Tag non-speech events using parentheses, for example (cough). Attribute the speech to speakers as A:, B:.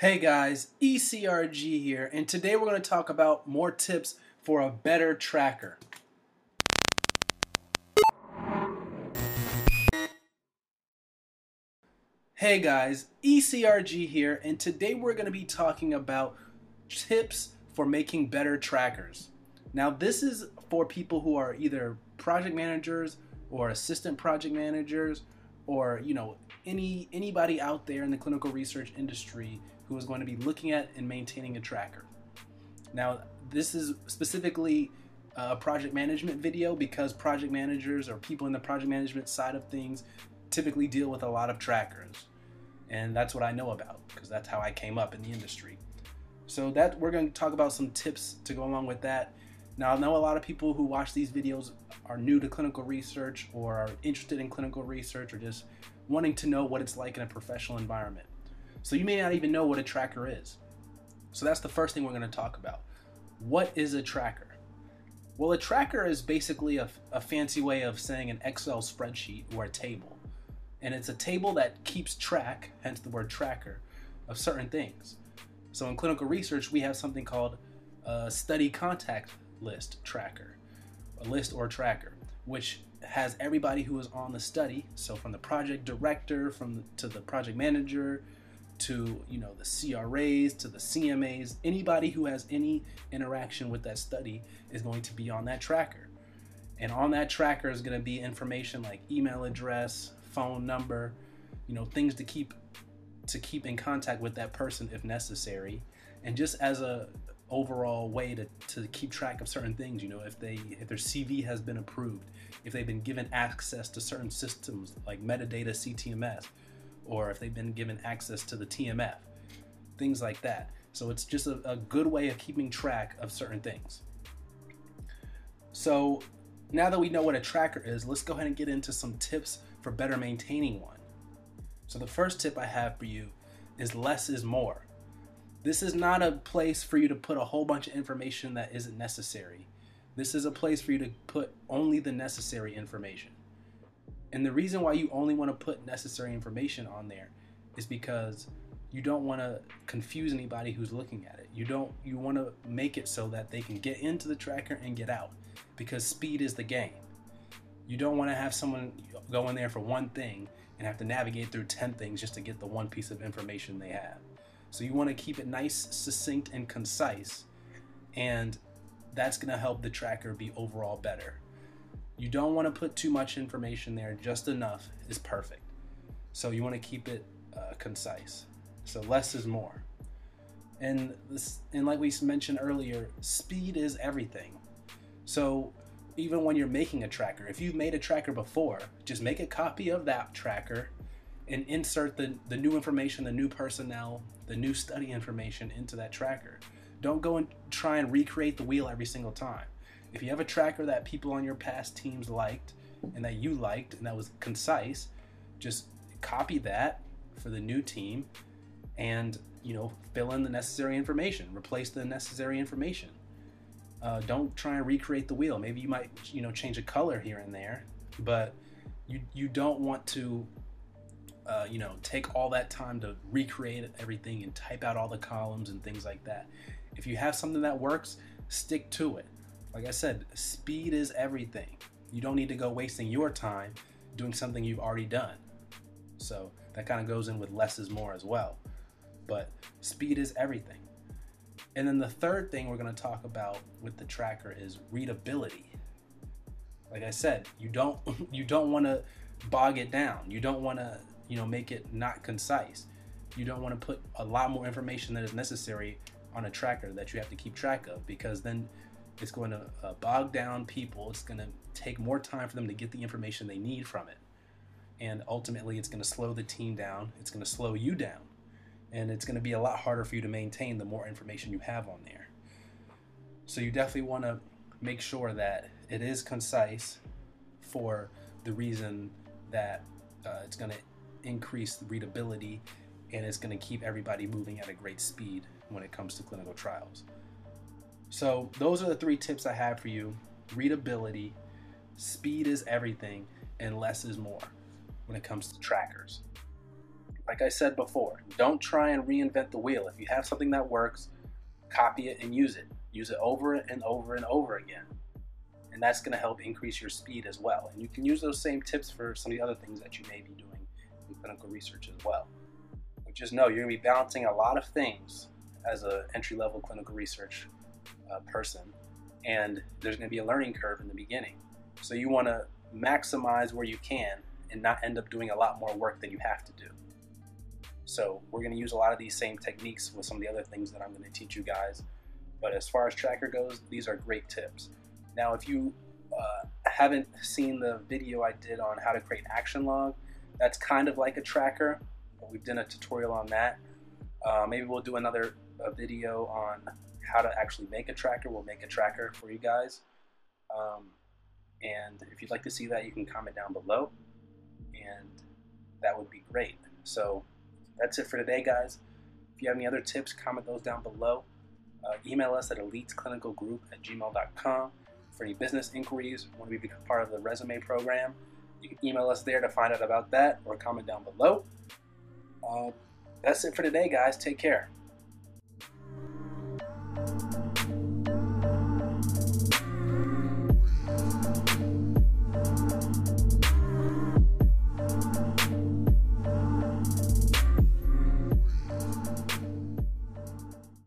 A: Hey guys, ECRG here, and today we're going to talk about more tips for a better tracker. Hey guys, ECRG here, and today we're going to be talking about tips for making better trackers. Now, this is for people who are either project managers or assistant project managers or, you know, any anybody out there in the clinical research industry who is going to be looking at and maintaining a tracker. Now, this is specifically a project management video because project managers or people in the project management side of things typically deal with a lot of trackers. And that's what I know about because that's how I came up in the industry. So that we're going to talk about some tips to go along with that. Now, I know a lot of people who watch these videos are new to clinical research or are interested in clinical research or just wanting to know what it's like in a professional environment. So you may not even know what a tracker is. So that's the first thing we're going to talk about. What is a tracker? Well, a tracker is basically a, a fancy way of saying an Excel spreadsheet or a table. And it's a table that keeps track, hence the word tracker, of certain things. So in clinical research, we have something called a study contact list tracker, a list or tracker, which has everybody who is on the study. So from the project director, from the, to the project manager, to you know the CRAs, to the CMAs, anybody who has any interaction with that study is going to be on that tracker. And on that tracker is going to be information like email address, phone number, you know, things to keep to keep in contact with that person if necessary. And just as a overall way to, to keep track of certain things, you know, if they if their CV has been approved, if they've been given access to certain systems like Medidata CTMS, or if they've been given access to the TMF, things like that. So it's just a, a good way of keeping track of certain things. So now that we know what a tracker is, let's go ahead and get into some tips for better maintaining one. So the first tip I have for you is less is more. This is not a place for you to put a whole bunch of information that isn't necessary. This is a place for you to put only the necessary information. And the reason why you only want to put necessary information on there is because you don't want to confuse anybody who's looking at it. You don't you want to make it so that they can get into the tracker and get out because speed is the game. You don't want to have someone go in there for one thing and have to navigate through 10 things just to get the one piece of information they have. So you want to keep it nice, succinct and concise and that's going to help the tracker be overall better. You don't want to put too much information there, just enough is perfect. So you want to keep it uh, concise. So less is more. And this, and like we mentioned earlier, speed is everything. So even when you're making a tracker, if you've made a tracker before, just make a copy of that tracker and insert the, the new information, the new personnel, the new study information into that tracker. Don't go and try and recreate the wheel every single time. If you have a tracker that people on your past teams liked and that you liked and that was concise, just copy that for the new team and you know fill in the necessary information replace the necessary information uh, don't try and recreate the wheel maybe you might you know change a color here and there but you you don't want to uh, you know take all that time to recreate everything and type out all the columns and things like that if you have something that works stick to it like I said, speed is everything. You don't need to go wasting your time doing something you've already done. So that kind of goes in with less is more as well. But speed is everything. And then the third thing we're going to talk about with the tracker is readability. Like I said, you don't (laughs) you don't want to bog it down. You don't want to, you know, make it not concise. You don't want to put a lot more information than is necessary on a tracker that you have to keep track of because then it's going to uh, bog down people. It's going to take more time for them to get the information they need from it. And ultimately, it's going to slow the team down. It's going to slow you down. And it's going to be a lot harder for you to maintain the more information you have on there. So, you definitely want to make sure that it is concise for the reason that uh, it's going to increase readability and it's going to keep everybody moving at a great speed when it comes to clinical trials. So those are the three tips I have for you. Readability, speed is everything, and less is more when it comes to trackers. like I said before, don't try and reinvent the wheel. If you have something that works, copy it and use it. Use it over and over and over again. And that's going to help increase your speed as well. And you can use those same tips for some of the other things that you may be doing in clinical research as well. But just know you're going to be balancing a lot of things as an entry level clinical research uh, person, and there's going to be a learning curve in the beginning. So you want to maximize where you can and not end up doing a lot more work than you have to do. So we're going to use a lot of these same techniques with some of the other things that I'm going to teach you guys. But as far as tracker goes, these are great tips. Now, if you uh, haven't seen the video I did on how to create action log, that's kind of like a tracker. We've done a tutorial on that. Uh, maybe we'll do another video on how to actually make a tracker. We'll make a tracker for you guys. Um, and if you'd like to see that, you can comment down below. And that would be great. So that's it for today, guys. If you have any other tips, comment those down below. Uh, email us at eliteclinicalgroup at gmail.com for any business inquiries. Want to become part of the resume program? You can email us there to find out about that or comment down below. Uh, that's it for today, guys. Take care.